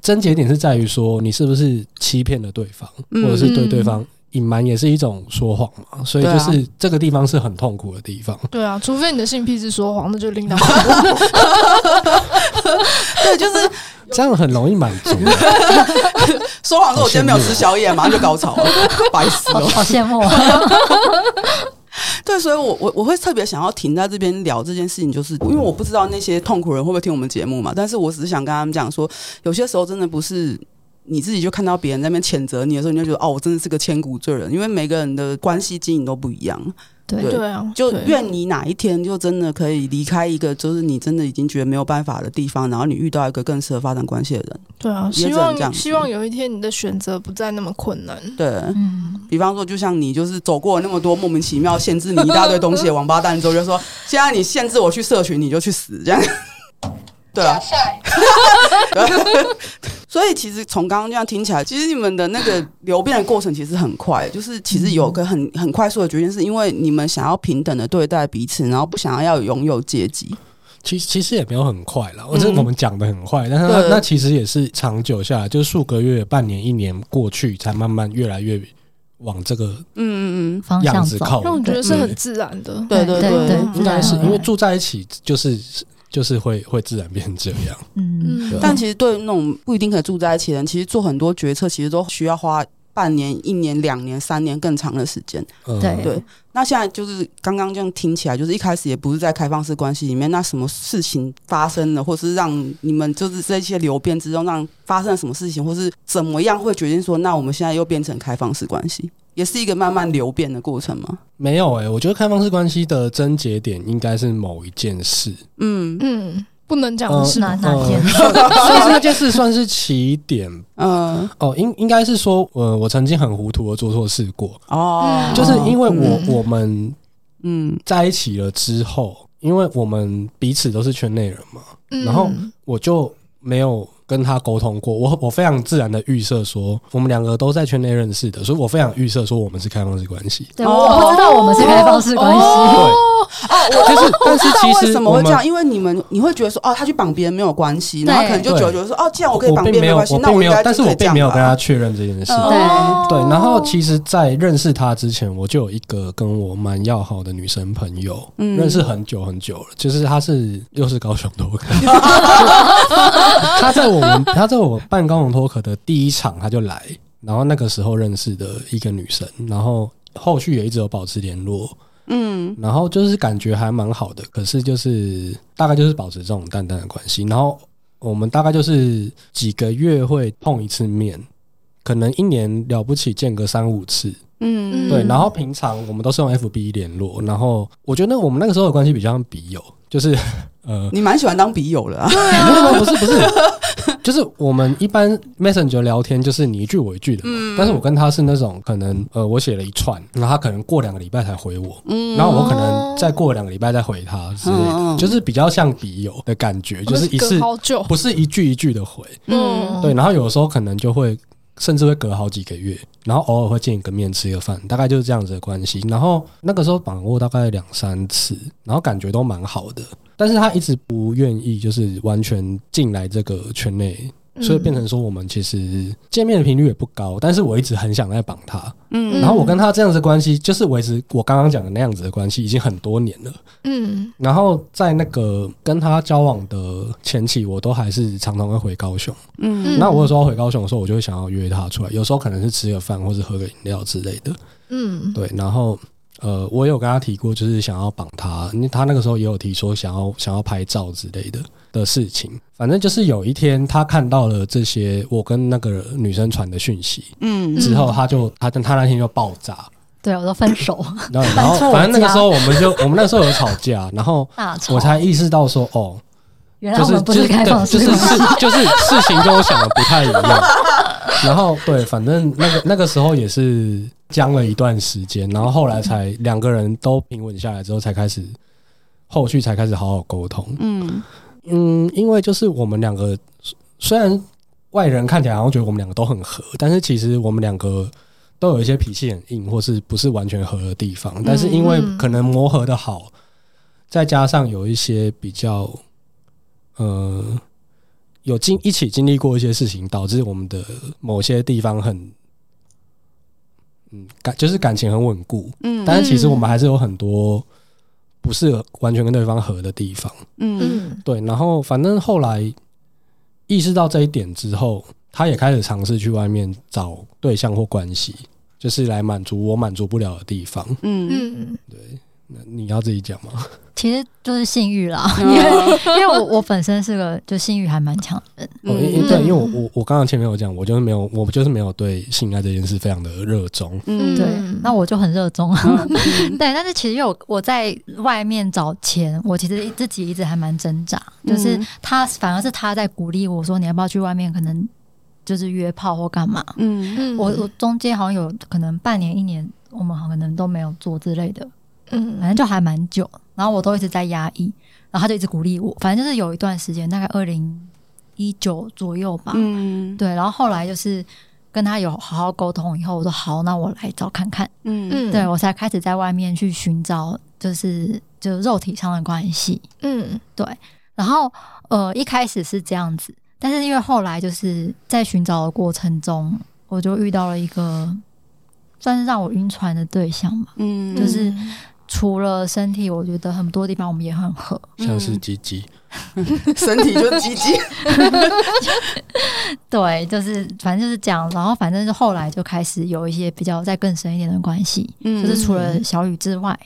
症结点是在于说你是不是欺骗了对方，或者是对对方隐瞒也是一种说谎嘛。所以就是这个地方是很痛苦的地方。对啊，除非你的性癖是说谎，那就另当。对，就是。这样很容易满足。说谎说我今天没有吃宵夜，马上就高潮了，白死了，好羡慕。对，所以我我我会特别想要停在这边聊这件事情，就是因为我不知道那些痛苦人会不会听我们节目嘛。但是我只是想跟他们讲说，有些时候真的不是你自己就看到别人在那边谴责你的时候，你就觉得哦，我真的是个千古罪人，因为每个人的关系经营都不一样。对对啊，就愿你哪一天就真的可以离开一个，就是你真的已经觉得没有办法的地方，然后你遇到一个更适合发展关系的人。对啊，希望希望有一天你的选择不再那么困难。对，嗯，比方说，就像你就是走过那么多莫名其妙限制你一大堆东西的王八蛋之后，就说现在你限制我去社群，你就去死这样。对啊。所以其实从刚刚这样听起来，其实你们的那个流变的过程其实很快，就是其实有个很很快速的决定，是因为你们想要平等的对待彼此，然后不想要要拥有阶级。其实其实也没有很快啦，我觉得我们讲的很快，但是那那其实也是长久下来，就是数个月、半年、一年过去，才慢慢越来越往这个嗯嗯嗯方向走。那我觉得是很自然的，对对对，应该是因为住在一起就是。就是会会自然变成这样，嗯，吧但其实对那种不一定可以住在一起的人，其实做很多决策，其实都需要花半年、一年、两年、三年更长的时间。对对。那现在就是刚刚这样听起来，就是一开始也不是在开放式关系里面，那什么事情发生了，或是让你们就是这些流变之中，让发生了什么事情，或是怎么样会决定说，那我们现在又变成开放式关系？也是一个慢慢流变的过程吗？没有诶、欸，我觉得开放式关系的症结点应该是某一件事。嗯嗯，不能讲的是哪哪件事？所以那件事算是起点。嗯哦，应应该是说，呃，我曾经很糊涂的做错事过。哦，就是因为我、嗯、我们嗯在一起了之后，因为我们彼此都是圈内人嘛，嗯、然后我就没有。跟他沟通过，我我非常自然的预设说，我们两个都在圈内认识的，所以我非常预设说我们是开放式关系。对，我不知道我们是开放式关系。对，哦，就是，但是其实为什么会这样？因为你们你会觉得说，哦，他去绑别人没有关系，然后可能就觉得说，哦，既然我可以绑别人没有关系，那我没有但是我并没有跟他确认这件事。对对，然后其实，在认识他之前，我就有一个跟我蛮要好的女生朋友，认识很久很久了，就是她是又是高雄的，我 看她在我。他在我办高雄脱壳的第一场，他就来，然后那个时候认识的一个女生，然后后续也一直有保持联络，嗯，然后就是感觉还蛮好的，可是就是大概就是保持这种淡淡的关系，然后我们大概就是几个月会碰一次面，可能一年了不起见个三五次，嗯，对，然后平常我们都是用 FB 联络，然后我觉得我们那个时候的关系比较像笔友，就是呃，你蛮喜欢当笔友的啊？对啊，不是不是。就是我们一般 Messenger 聊天，就是你一句我一句的，嗯，但是我跟他是那种可能，呃，我写了一串，然后他可能过两个礼拜才回我，嗯，然后我可能再过两个礼拜再回他之类的，嗯，就是比较像笔友的感觉，就是一次不是一句一句的回，嗯，对，然后有时候可能就会甚至会隔好几个月，然后偶尔会见一个面吃一个饭，大概就是这样子的关系。然后那个时候绑过大概两三次，然后感觉都蛮好的。但是他一直不愿意，就是完全进来这个圈内，所以变成说我们其实见面的频率也不高。但是我一直很想在绑他，嗯，然后我跟他这样子关系，就是维持我刚刚讲的那样子的关系，已经很多年了，嗯。然后在那个跟他交往的前期，我都还是常常会回高雄，嗯。那我有时候回高雄的时候，我就会想要约他出来，有时候可能是吃个饭或者喝个饮料之类的，嗯，对，然后。呃，我有跟他提过，就是想要绑他，因为他那个时候也有提说想要想要拍照之类的的事情。反正就是有一天他看到了这些我跟那个女生传的讯息，嗯，之后他就他他那天就爆炸，对，我都分手。然后 然后反正那个时候我们就我们那时候有吵架，然后我才意识到说哦，原来我们不是开放式，就是事 就是事情跟我想的不太一样。然后对，反正那个那个时候也是。僵了一段时间，然后后来才两个人都平稳下来之后，才开始后续才开始好好沟通。嗯嗯，因为就是我们两个虽然外人看起来好像觉得我们两个都很合，但是其实我们两个都有一些脾气很硬，或是不是完全合的地方。但是因为可能磨合的好，再加上有一些比较呃有经一起经历过一些事情，导致我们的某些地方很。嗯，感就是感情很稳固，嗯，但是其实我们还是有很多不是完全跟对方合的地方，嗯，对。然后反正后来意识到这一点之后，他也开始尝试去外面找对象或关系，就是来满足我满足不了的地方，嗯嗯，对。那你要自己讲吗？其实就是性欲啦，因为因为我我本身是个就性欲还蛮强的人。哦，因对，因为我我我刚刚前面有讲，我就是没有，我就是没有对性爱这件事非常的热衷。嗯，对，那我就很热衷。对，但是其实有我在外面找钱，我其实自己一直还蛮挣扎，就是他反而是他在鼓励我说，你要不要去外面，可能就是约炮或干嘛。嗯嗯，我我中间好像有可能半年一年，我们可能都没有做之类的。嗯，反正就还蛮久，然后我都一直在压抑，然后他就一直鼓励我。反正就是有一段时间，大概二零一九左右吧。嗯，对。然后后来就是跟他有好好沟通以后，我说好，那我来找看看。嗯嗯，对我才开始在外面去寻找，就是就肉体上的关系。嗯，对。然后呃，一开始是这样子，但是因为后来就是在寻找的过程中，我就遇到了一个算是让我晕船的对象嘛。嗯，就是。除了身体，我觉得很多地方我们也很合，像是鸡鸡，身体就是鸡鸡，对，就是反正就是这样。然后反正是后来就开始有一些比较再更深一点的关系，嗯，就是除了小雨之外，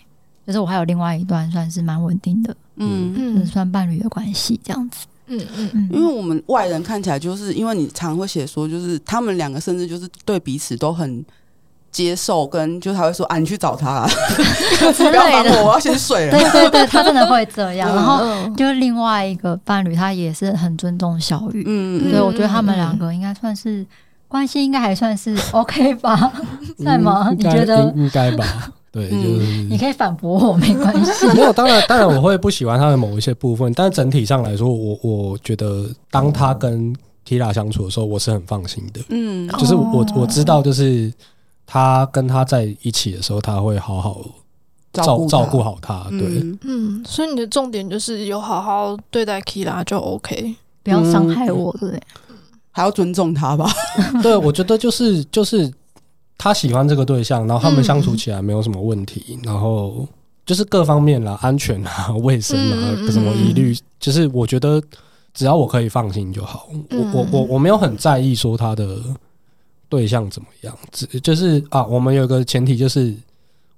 就是我还有另外一段算是蛮稳定的，嗯嗯，算伴侣的关系这样子，嗯嗯嗯。因为我们外人看起来，就是因为你常会写说，就是他们两个甚至就是对彼此都很。接受跟就他会说啊，你去找他，啊，不要烦我，我要先睡了。对对对，他真的会这样。然后就另外一个伴侣，他也是很尊重小雨。嗯，所以我觉得他们两个应该算是关系，应该还算是 OK 吧？在吗？你觉得应该吧？对，就是你可以反驳我，没关系。没有，当然当然我会不喜欢他的某一些部分，但是整体上来说，我我觉得当他跟 Kira 相处的时候，我是很放心的。嗯，就是我我知道，就是。他跟他在一起的时候，他会好好照照顾好他。对，嗯，所以你的重点就是有好好对待 Kira 就 OK，不要伤害我，对不对？还要尊重他吧。对，我觉得就是就是他喜欢这个对象，然后他们相处起来没有什么问题，然后就是各方面啦，安全啊、卫生啊，什么疑虑，就是我觉得只要我可以放心就好。我我我我没有很在意说他的。对象怎么样？只就是啊，我们有个前提，就是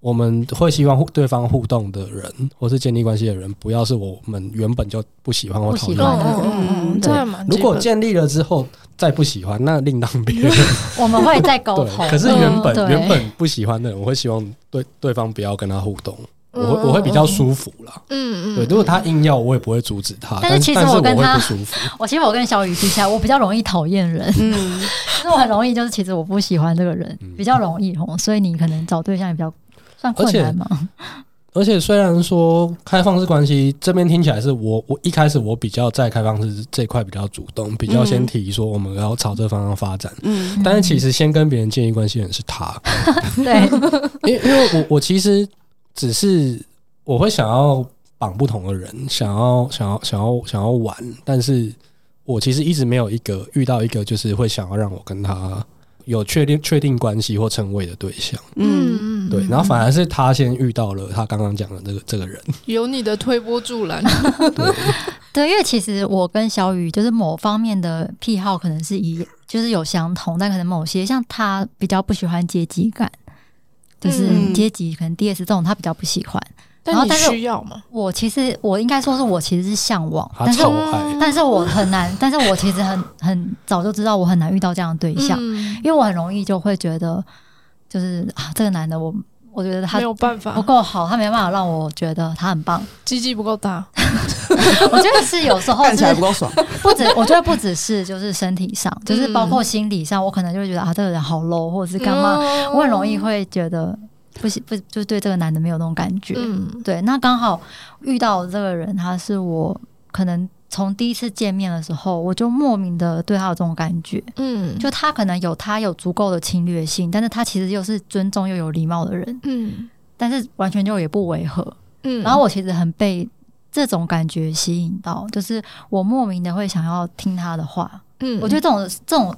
我们会希望对方互动的人，或是建立关系的人，不要是我们原本就不喜欢或讨厌的人。嗯嗯，对。如果建立了之后再不喜欢，那另当别论。我们会再沟通。可是原本原本不喜欢的人，我会希望对对方不要跟他互动。我会我会比较舒服啦，嗯嗯，对，如果他硬要，我也不会阻止他。但是其实我跟他，我其实我跟小雨比起来，我比较容易讨厌人，嗯，就是我很容易，就是其实我不喜欢这个人，比较容易吼，所以你可能找对象也比较算困难嘛。而且 虽然说开放式关系这边听起来是我我一开始我比较在开放式这块比较主动，比较先提说我们要朝这方向发展，嗯，但是其实先跟别人建立关系的人是他，对，因因为我我其实。只是我会想要绑不同的人，想要想要想要想要玩，但是我其实一直没有一个遇到一个就是会想要让我跟他有确定确定关系或称谓的对象。嗯嗯，对，然后反而是他先遇到了他刚刚讲的这个这个人，有你的推波助澜。对 对，因为其实我跟小雨就是某方面的癖好可能是一就是有相同，但可能某些像他比较不喜欢阶级感。就是阶级可能 D S 这种他比较不喜欢，然后但是需要吗？我其实我应该说是我其实是向往，但是但是我很难，但是我其实很很早就知道我很难遇到这样的对象，因为我很容易就会觉得就是啊这个男的我。我觉得他没有办法不够好，他没办法让我觉得他很棒，鸡鸡不够大。我觉得是有时候看起来不够爽，不止我觉得不只是就是身体上，就是包括心理上，我可能就会觉得啊这个人好 low，或者是干嘛，我很容易会觉得不行不就对这个男的没有那种感觉。嗯，对，那刚好遇到这个人，他是我可能。从第一次见面的时候，我就莫名的对他有这种感觉，嗯，就他可能有他有足够的侵略性，但是他其实又是尊重又有礼貌的人，嗯，但是完全就也不违和，嗯，然后我其实很被这种感觉吸引到，就是我莫名的会想要听他的话，嗯，我觉得这种这种。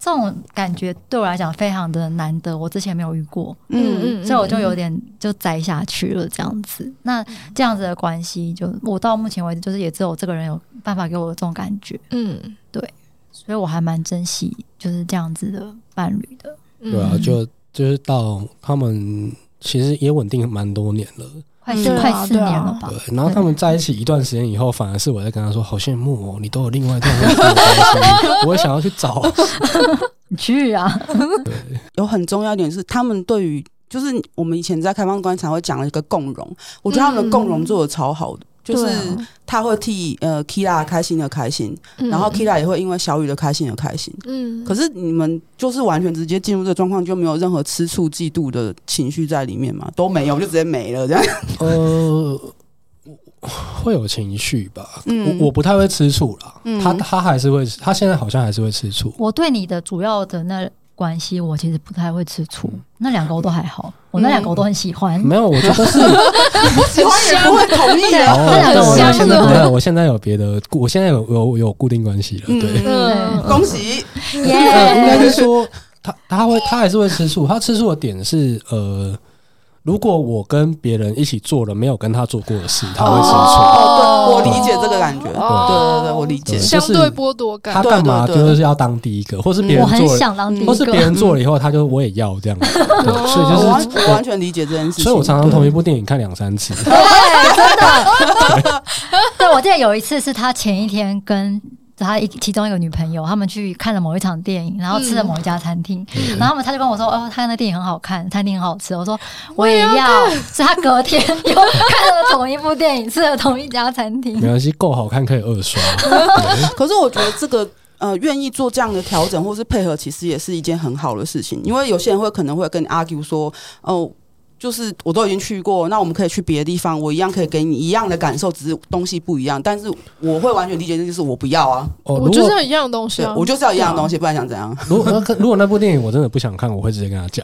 这种感觉对我来讲非常的难得，我之前没有遇过，嗯嗯，所以我就有点就栽下去了这样子。那这样子的关系，就我到目前为止，就是也只有这个人有办法给我这种感觉，嗯，对，所以我还蛮珍惜就是这样子的伴侣的。对啊，就就是到他们其实也稳定蛮多年了，快快四年了吧？对，然后他们在一起一段时间以后，反而是我在跟他说：“好羡慕哦，你都有另外一段关系，我也想要去找。”你去啊！对，有很重要一点是，他们对于就是我们以前在开放观察会讲了一个共融，我觉得他们的共融做的超好的。就是他会替呃 Kira 开心的开心，嗯、然后 Kira 也会因为小雨的开心而开心。嗯，可是你们就是完全直接进入这个状况，就没有任何吃醋、嫉妒的情绪在里面嘛？都没有，就直接没了这样。呃，会有情绪吧？嗯，我我不太会吃醋啦。嗯，他他还是会，他现在好像还是会吃醋。我对你的主要的那。关系我其实不太会吃醋，那两个我都还好，我那两个我都很喜欢。没有，我觉得是不 喜欢也不会同意的。那两个我现在没有，我现在有别的，我现在有有有固定关系了。对，恭喜。应该是说他他会他还是会吃醋，他吃醋的点是呃。如果我跟别人一起做了没有跟他做过的事，他会吃醋。哦，对，我理解这个感觉。对对对，我理解。相对剥夺感。他干嘛就是要当第一个，或是别人做了，或是别人做了以后，他就我也要这样。对，所以就是我完全理解这件事。所以我常常同一部电影看两三次。对，真的。对，我记得有一次是他前一天跟。他一其中一个女朋友，他们去看了某一场电影，然后吃了某一家餐厅，嗯、然后他们他就跟我说：“哦，他那电影很好看，餐厅很好吃。”我说：“ 我也要。也要”所以他隔天又看了同一部电影，吃了同一家餐厅。没关系，够好看可以二刷。可是我觉得这个呃，愿意做这样的调整或是配合，其实也是一件很好的事情，因为有些人会可能会跟你 argue 说：“哦、呃。”就是我都已经去过，那我们可以去别的地方，我一样可以给你一样的感受，只是东西不一样。但是我会完全理解，这就是我不要啊，我就是要一样的东西啊，我就是要一样的东西，不然想怎样？如果如果那部电影我真的不想看，我会直接跟他讲，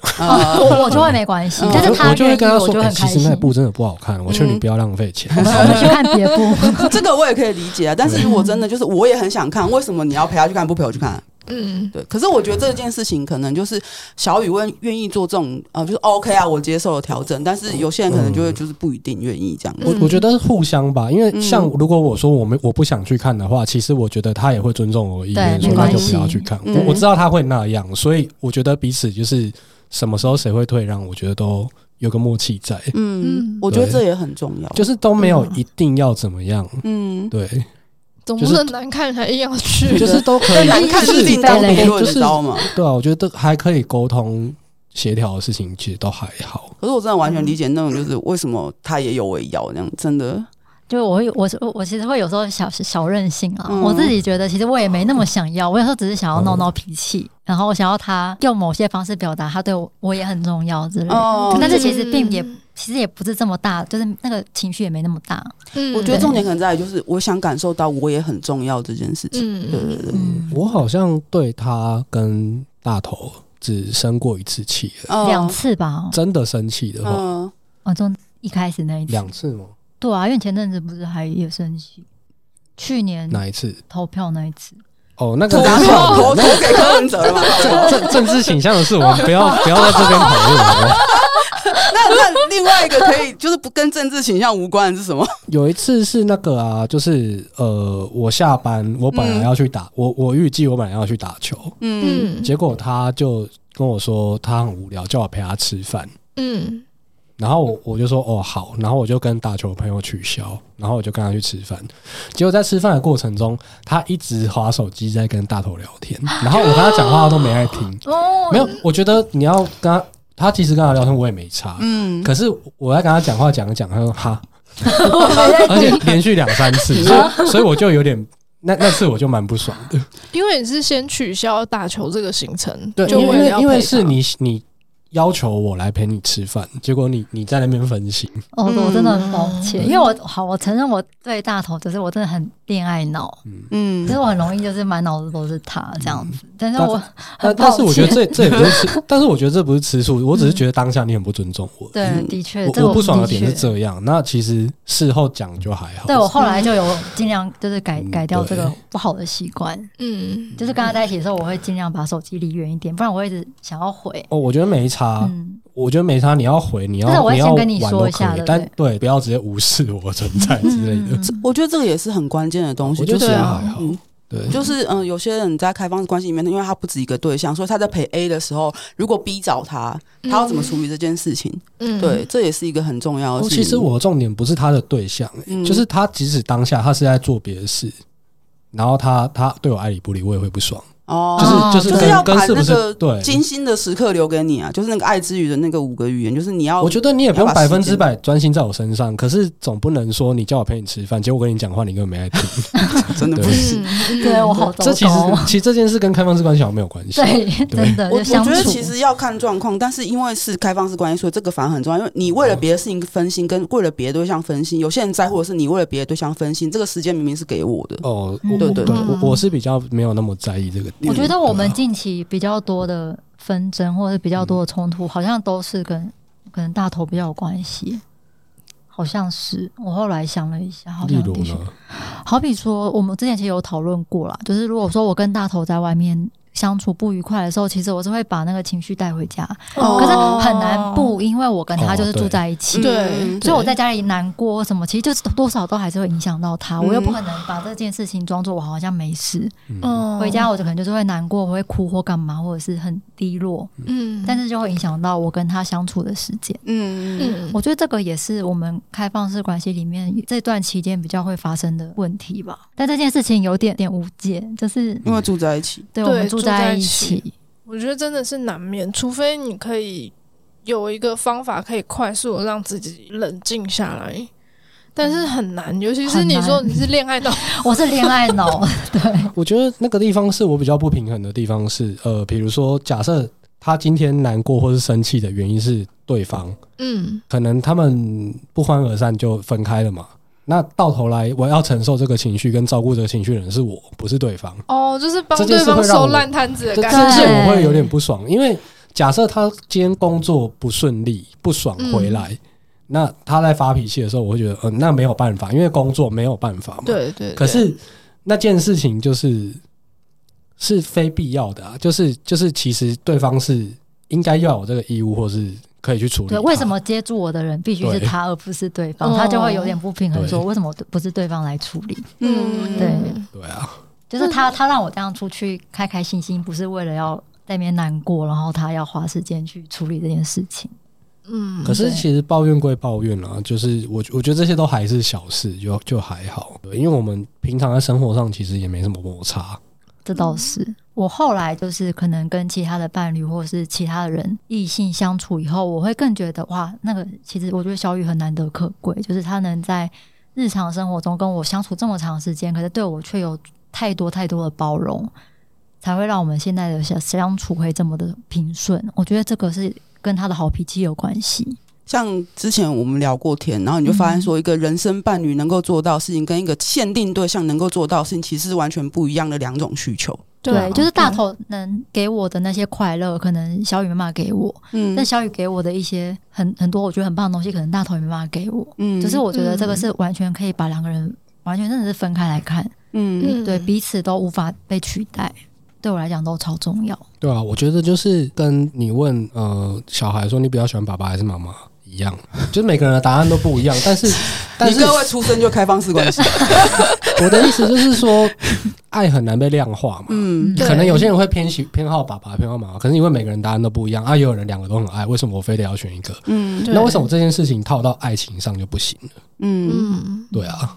我 我就会没关系。但是他我就会跟他说，其实那部真的不好看，我劝你不要浪费钱，我们去看别部。这个我也可以理解啊，但是如果真的就是我也很想看，为什么你要陪他去看，不陪我去看？嗯，对。可是我觉得这件事情可能就是小雨问愿意做这种呃，就是 OK 啊，我接受了调整。但是有些人可能就会就是不一定愿意这样。我我觉得是互相吧，因为像如果我说我们我不想去看的话，其实我觉得他也会尊重我的意愿，说那就不要去看。我我知道他会那样，所以我觉得彼此就是什么时候谁会退让，我觉得都有个默契在。嗯，我觉得这也很重要，就是都没有一定要怎么样。嗯，对。总不能难看还硬要去，就是都可以。难看是另当别论，知道吗？对啊，我觉得都还可以沟通协调的事情，其实都还好。可是我真的完全理解那种，就是为什么他也有我也要那样，真的。就我有，我我其实会有时候小小任性啊。我自己觉得，其实我也没那么想要。我有时候只是想要闹闹脾气，然后我想要他用某些方式表达他对我我也很重要之类的。但是其实并也。其实也不是这么大，就是那个情绪也没那么大。嗯，我觉得重点可能在于，就是我想感受到我也很重要这件事情。嗯，对对对。我好像对他跟大头只生过一次气，两次吧。真的生气的话，哦，从一开始那一次，两次吗？对啊，因为前阵子不是还有生气？去年哪一次？投票那一次。哦，那个投投给柯文哲了吗？政政政治倾向的事，我们不要不要在这边讨论？那那另外一个可以就是不跟政治倾向无关的是什么？有一次是那个啊，就是呃，我下班，我本来要去打，嗯、我我预计我本来要去打球，嗯，结果他就跟我说他很无聊，叫我陪他吃饭，嗯，然后我我就说哦好，然后我就跟打球的朋友取消，然后我就跟他去吃饭，结果在吃饭的过程中，他一直滑手机在跟大头聊天，然后我跟他讲话都没爱听，哦，没有，我觉得你要跟他。他其实跟他聊天，我也没差。嗯，可是我在跟他讲话讲一讲，他说哈，而且连续两三次，所以我就有点那那次我就蛮不爽的。因为你是先取消打球这个行程，对，因为因为是你你。要求我来陪你吃饭，结果你你在那边分心。哦，我真的很抱歉，因为我好，我承认我对大头就是我真的很恋爱脑，嗯，其实我很容易就是满脑子都是他这样子。但是我但但是我觉得这这也不是吃，但是我觉得这不是吃醋，我只是觉得当下你很不尊重我。对，的确，我不爽的点是这样。那其实事后讲就还好。对，我后来就有尽量就是改改掉这个不好的习惯。嗯，就是跟他在一起的时候，我会尽量把手机离远一点，不然我会一直想要回。哦，我觉得没差。嗯，我觉得没差。你要回，你要，我要跟你说一下，但对，不要直接无视我存在之类的。我觉得这个也是很关键的东西。我觉得还好。对，就是嗯、呃，有些人在开放式关系里面，因为他不止一个对象，所以他在陪 A 的时候，如果 B 找他，他要怎么处理这件事情？嗯，对，这也是一个很重要的事情。其实我的重点不是他的对象、欸，嗯、就是他即使当下他是在做别的事，然后他他对我爱理不理，我也会不爽。哦，就是就是就是要把那个对精心的时刻留给你啊，就是那个爱之语的那个五个语言，就是你要。我觉得你也不用百分之百专心在我身上，可是总不能说你叫我陪你吃饭，结果我跟你讲话你根本没爱听，真的不行。对我好，这其实其实这件事跟开放式关系好像没有关系。对，真的。我我觉得其实要看状况，但是因为是开放式关系，所以这个反而很重要。因为你为了别的事情分心，跟为了别的对象分心，有些人在乎的是你为了别的对象分心，这个时间明明是给我的。哦，对对对，我我是比较没有那么在意这个点。我觉得我们。近期比较多的纷争或者比较多的冲突，好像都是跟可能大头比较有关系，好像是。我后来想了一下，好像的确，好比说，我们之前其实有讨论过啦，就是如果说我跟大头在外面。相处不愉快的时候，其实我是会把那个情绪带回家，哦、可是很难不，因为我跟他就是住在一起，对，对，所以我在家里难过什么，其实就是多少都还是会影响到他。嗯、我又不可能把这件事情装作我好像没事，嗯，回家我就可能就是会难过，我会哭或干嘛，或者是很低落，嗯，但是就会影响到我跟他相处的时间，嗯。嗯，我觉得这个也是我们开放式关系里面这段期间比较会发生的问题吧。但这件事情有点点无解，就是因为住在一起，对，我们住。在一起，我觉得真的是难免，除非你可以有一个方法可以快速的让自己冷静下来，但是很难，尤其是你说你是恋爱脑，我是恋爱脑，对。我觉得那个地方是我比较不平衡的地方是，呃，比如说假设他今天难过或是生气的原因是对方，嗯，可能他们不欢而散就分开了嘛。那到头来，我要承受这个情绪跟照顾这个情绪的人是我，不是对方。哦，就是帮对方收烂摊子的感觉。这件事我会有点不爽，因为假设他今天工作不顺利、不爽回来，嗯、那他在发脾气的时候，我会觉得，嗯、呃，那没有办法，因为工作没有办法嘛。对，对对。可是那件事情就是是非必要的啊，就是就是，其实对方是应该要有这个义务，或是。可以去处理。对，为什么接住我的人必须是他，而不是对方？对他就会有点不平衡，说为什么不是对方来处理？嗯，对，对啊，就是他，他让我这样出去开开心心，不是为了要在那边难过，然后他要花时间去处理这件事情。嗯，可是其实抱怨归抱怨啊，就是我我觉得这些都还是小事，就就还好。对，因为我们平常在生活上其实也没什么摩擦。这倒是。我后来就是可能跟其他的伴侣或者是其他的人异性相处以后，我会更觉得哇，那个其实我觉得小雨很难得可贵，就是他能在日常生活中跟我相处这么长时间，可是对我却有太多太多的包容，才会让我们现在的相相处会这么的平顺。我觉得这个是跟他的好脾气有关系。像之前我们聊过天，然后你就发现说，一个人生伴侣能够做到事情，跟一个限定对象能够做到事情，其实是完全不一样的两种需求。对，就是大头能给我的那些快乐，可能小雨没办法给我。嗯，但小雨给我的一些很很多我觉得很棒的东西，可能大头也没办法给我。嗯，就是我觉得这个是完全可以把两个人完全真的是分开来看。嗯，对，彼此都无法被取代，对我来讲都超重要。对啊，我觉得就是跟你问呃小孩说，你比较喜欢爸爸还是妈妈？一样，就是每个人的答案都不一样，但是，但是你各位出生就开放式关系。我的意思就是说，爱很难被量化嘛。嗯，可能有些人会偏喜偏好爸爸，偏好妈妈，可是因为每个人答案都不一样啊，也有人两个都很爱，为什么我非得要选一个？嗯，那为什么这件事情套到爱情上就不行了？嗯，对啊。